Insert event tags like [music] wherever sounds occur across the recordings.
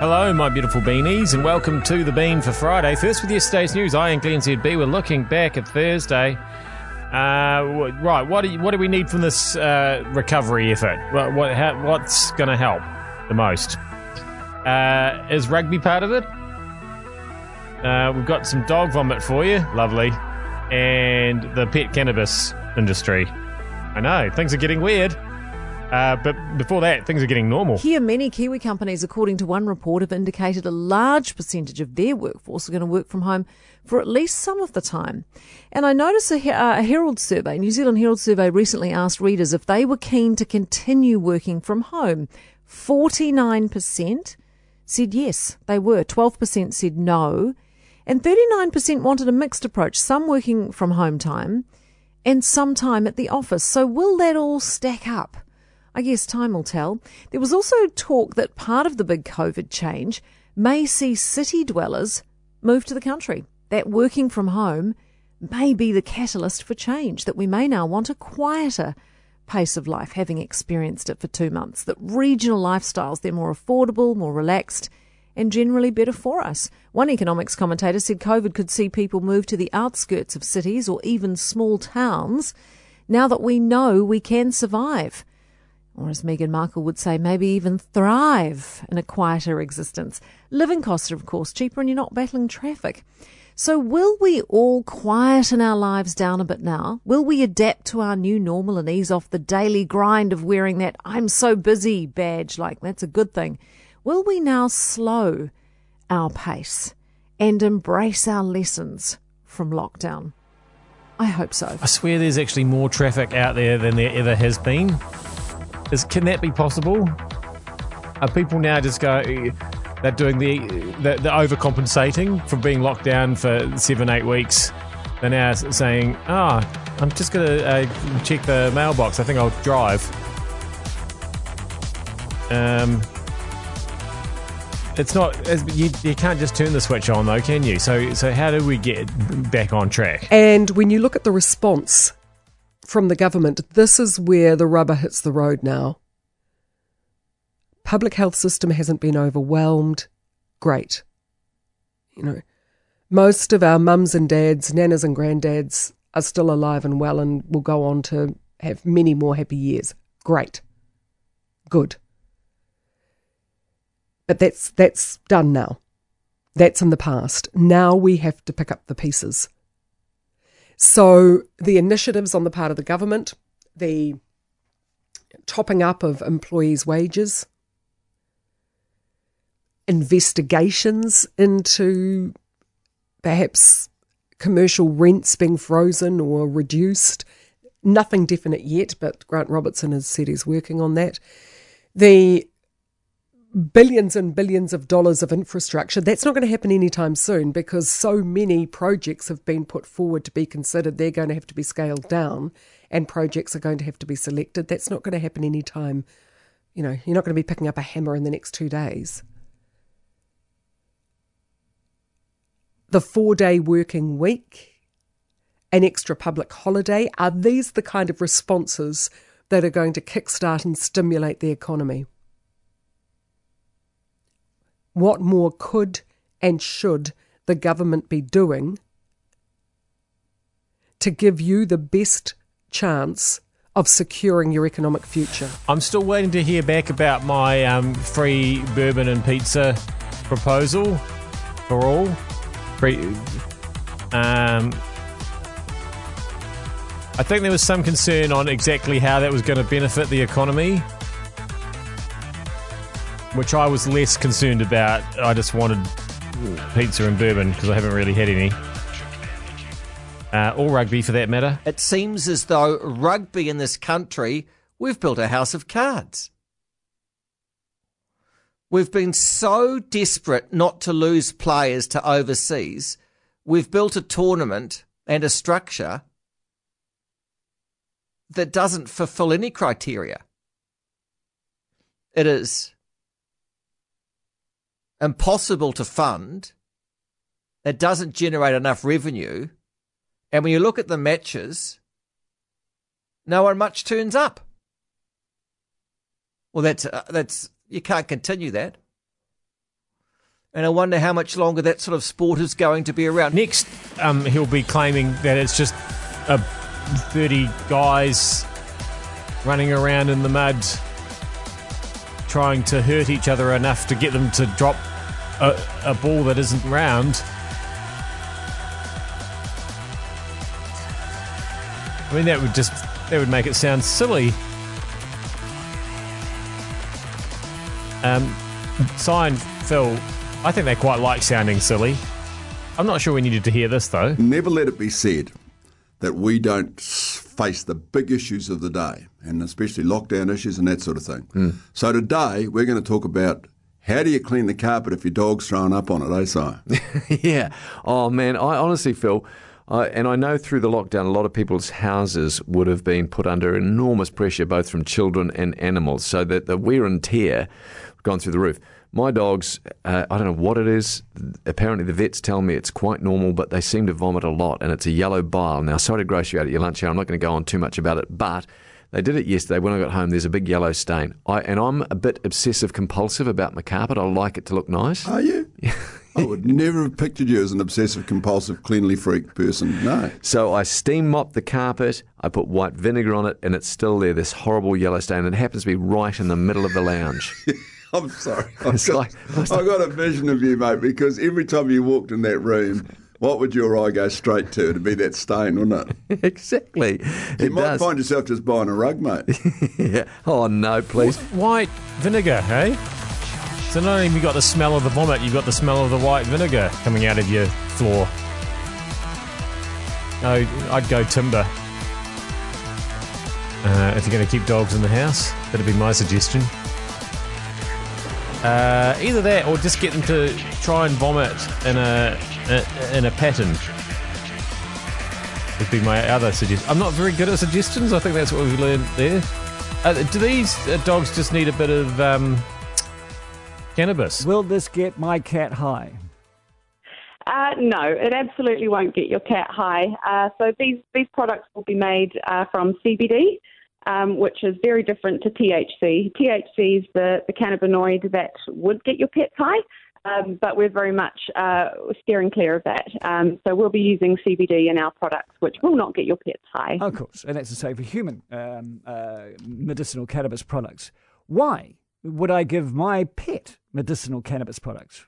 Hello, my beautiful beanies, and welcome to the Bean for Friday. First, with yesterday's news, I and Glenn ZB were looking back at Thursday. Uh, right, what do, you, what do we need from this uh, recovery effort? What, what how, what's going to help the most? Uh, is rugby part of it? Uh, we've got some dog vomit for you, lovely, and the pet cannabis industry. I know things are getting weird, uh, but before that, things are getting normal. Here, many Kiwi companies, according to one report, have indicated a large percentage of their workforce are going to work from home for at least some of the time. And I noticed a, uh, a Herald survey, New Zealand Herald survey recently asked readers if they were keen to continue working from home. 49% said yes, they were. 12% said no. And 39% wanted a mixed approach, some working from home time and some time at the office. So will that all stack up? I guess time will tell. There was also talk that part of the big COVID change may see city dwellers move to the country. That working from home may be the catalyst for change, that we may now want a quieter pace of life, having experienced it for two months, that regional lifestyles, they're more affordable, more relaxed, and generally better for us. One economics commentator said COVID could see people move to the outskirts of cities or even small towns now that we know we can survive. Or as Meghan Markle would say, maybe even thrive in a quieter existence. Living costs are, of course, cheaper and you're not battling traffic. So will we all quieten our lives down a bit now? Will we adapt to our new normal and ease off the daily grind of wearing that I'm so busy badge? Like, that's a good thing. Will we now slow our pace and embrace our lessons from lockdown? I hope so. I swear there's actually more traffic out there than there ever has been. Is can that be possible? Are people now just go? They're doing the the, overcompensating for being locked down for seven eight weeks. They're now saying, "Ah, I'm just gonna uh, check the mailbox. I think I'll drive." Um, it's not. You, you can't just turn the switch on though, can you? So so how do we get back on track? And when you look at the response from the government, this is where the rubber hits the road now. Public health system hasn't been overwhelmed. Great. You know, most of our mums and dads, nanas and granddads are still alive and well and will go on to have many more happy years. Great. Good. But that's that's done now. That's in the past. Now we have to pick up the pieces. So the initiatives on the part of the government, the topping up of employees' wages, investigations into perhaps commercial rents being frozen or reduced. Nothing definite yet, but Grant Robertson has said he's working on that. The billions and billions of dollars of infrastructure. That's not going to happen anytime soon because so many projects have been put forward to be considered. They're going to have to be scaled down and projects are going to have to be selected. That's not going to happen anytime. You know, you're not going to be picking up a hammer in the next two days. The four day working week, an extra public holiday, are these the kind of responses that are going to kickstart and stimulate the economy? What more could and should the government be doing to give you the best chance of securing your economic future? I'm still waiting to hear back about my um, free bourbon and pizza proposal for all. Free, um, I think there was some concern on exactly how that was going to benefit the economy, which I was less concerned about. I just wanted pizza and bourbon because I haven't really had any. Uh, or rugby for that matter. It seems as though rugby in this country, we've built a house of cards. We've been so desperate not to lose players to overseas. We've built a tournament and a structure that doesn't fulfill any criteria. It is impossible to fund. It doesn't generate enough revenue. And when you look at the matches, no one much turns up. Well, that's uh, that's you can't continue that. And I wonder how much longer that sort of sport is going to be around. Next, um, he'll be claiming that it's just a 30 guys running around in the mud trying to hurt each other enough to get them to drop a, a ball that isn't round. I mean, that would just that would make it sound silly. Um, sign Phil. I think they quite like sounding silly. I'm not sure we needed to hear this though. Never let it be said that we don't face the big issues of the day, and especially lockdown issues and that sort of thing. So today we're going to talk about how do you clean the carpet if your dog's thrown up on it, eh, Si? [laughs] yeah. Oh man, I honestly feel, I and I know through the lockdown, a lot of people's houses would have been put under enormous pressure, both from children and animals, so that the wear and tear gone through the roof. My dogs, uh, I don't know what it is. Apparently, the vets tell me it's quite normal, but they seem to vomit a lot, and it's a yellow bile. Now, sorry to gross you out at your lunch hour. I'm not going to go on too much about it, but they did it yesterday when I got home. There's a big yellow stain. I, and I'm a bit obsessive compulsive about my carpet. I like it to look nice. Are you? [laughs] I would never have pictured you as an obsessive compulsive cleanly freak person. No. So I steam mop the carpet, I put white vinegar on it, and it's still there, this horrible yellow stain. It happens to be right in the middle of the lounge. [laughs] [laughs] I'm sorry. [laughs] I've It's got, like- I've got a vision of you, mate, because every time you walked in that room, what would your eye go straight to? It'd be that stain, wouldn't it? [laughs] exactly. You It might does. find yourself just buying a rug, mate. yeah. Oh, no, please. White vinegar, hey? So not only have you got the smell of the vomit, you've got the smell of the white vinegar coming out of your floor. No, I'd go timber. Uh, if you're going to keep dogs in the house, that'd be my suggestion. Uh, either that, or just get them to try and vomit in a, a in a pattern. Would be my other suggestion. I'm not very good at suggestions. I think that's what we've learned there. Uh, do these uh, dogs just need a bit of um, cannabis? Will this get my cat high? Uh, no, it absolutely won't get your cat high. Uh, so these, these products will be made uh, from CBD, um, which is very different to THC. THC is the, the cannabinoid that would get your pets high, um, but we're very much uh, steering clear of that. Um, so we'll be using CBD in our products, which will not get your pets high. Of course, and that's the same for human um, uh, medicinal cannabis products. Why would I give my pet medicinal cannabis products?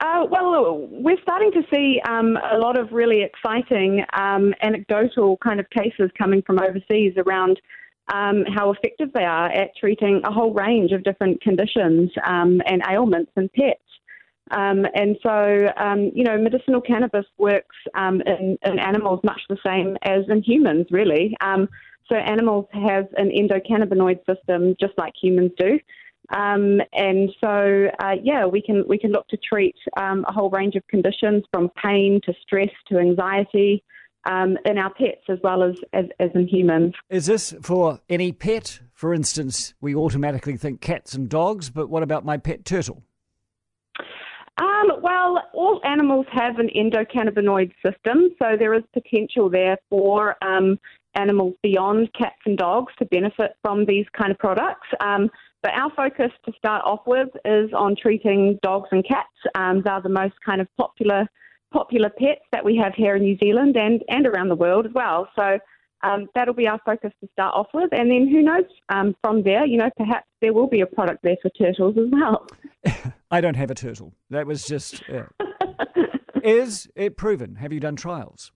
Uh, well, we're starting to see um, a lot of really exciting um, anecdotal kind of cases coming from overseas around um, how effective they are at treating a whole range of different conditions um, and ailments in pets. Um, and so, um, you know, medicinal cannabis works in, in animals much the same as in humans, really. So animals have an endocannabinoid system just like humans do. Um, and so, uh, yeah, we can we can look to treat um, a whole range of conditions from pain to stress to anxiety um, in our pets as well as, as, as in humans. Is this for any pet? For instance, we automatically think cats and dogs, but what about my pet turtle? Um, well, all animals have an endocannabinoid system, so there is potential there for um, animals beyond cats and dogs to benefit from these kind of products. Um, but our focus to start off with is on treating dogs and cats. Um, they're the most kind of popular popular pets that we have here in New Zealand and, and around the world as well. So um, that'll be our focus to start off with, and then who knows um, from there? You know, perhaps there will be a product there for turtles as well. [laughs] I don't have a turtle. That was just. Uh, [laughs] is it proven? Have you done trials?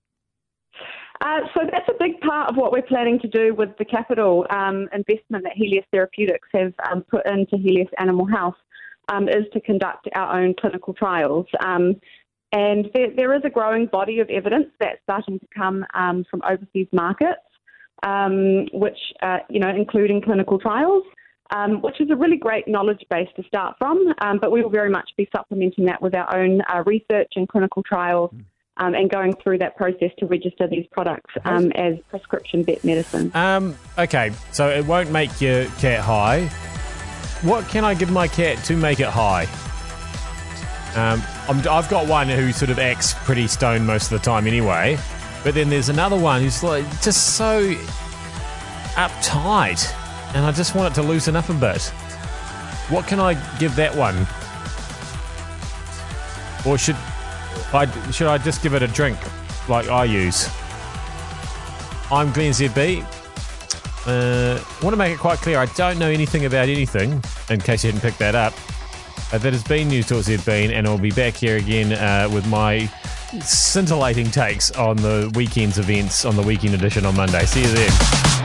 Uh, so that's a big part of what we're planning to do with the capital um, investment that Helius Therapeutics have um, put into Helius Animal Health um, is to conduct our own clinical trials. Um, and there, there is a growing body of evidence that's starting to come um, from overseas markets, um, which, uh, you know, including clinical trials. Which is a really great knowledge base to start from, but we will very much be supplementing that with our own uh, research and clinical trials um, and going through that process to register these products um, as prescription vet medicine. Um, okay, so it won't make your cat high. What can I give my cat to make it high? Um, I'm, I've got one who sort of acts pretty stoned most of the time anyway, but then there's another one who's like just so uptight, and I just want it to loosen up a bit. What can I give that one? or should I should I just give it a drink like I use? I'm Glenn ZB. Uh, I want to make it quite clear I don't know anything about anything, in case you hadn't picked that up. Uh, that has been News Talk ZB, and I'll be back here again uh, with my scintillating takes on the weekend's events on the weekend edition on Monday. See you then.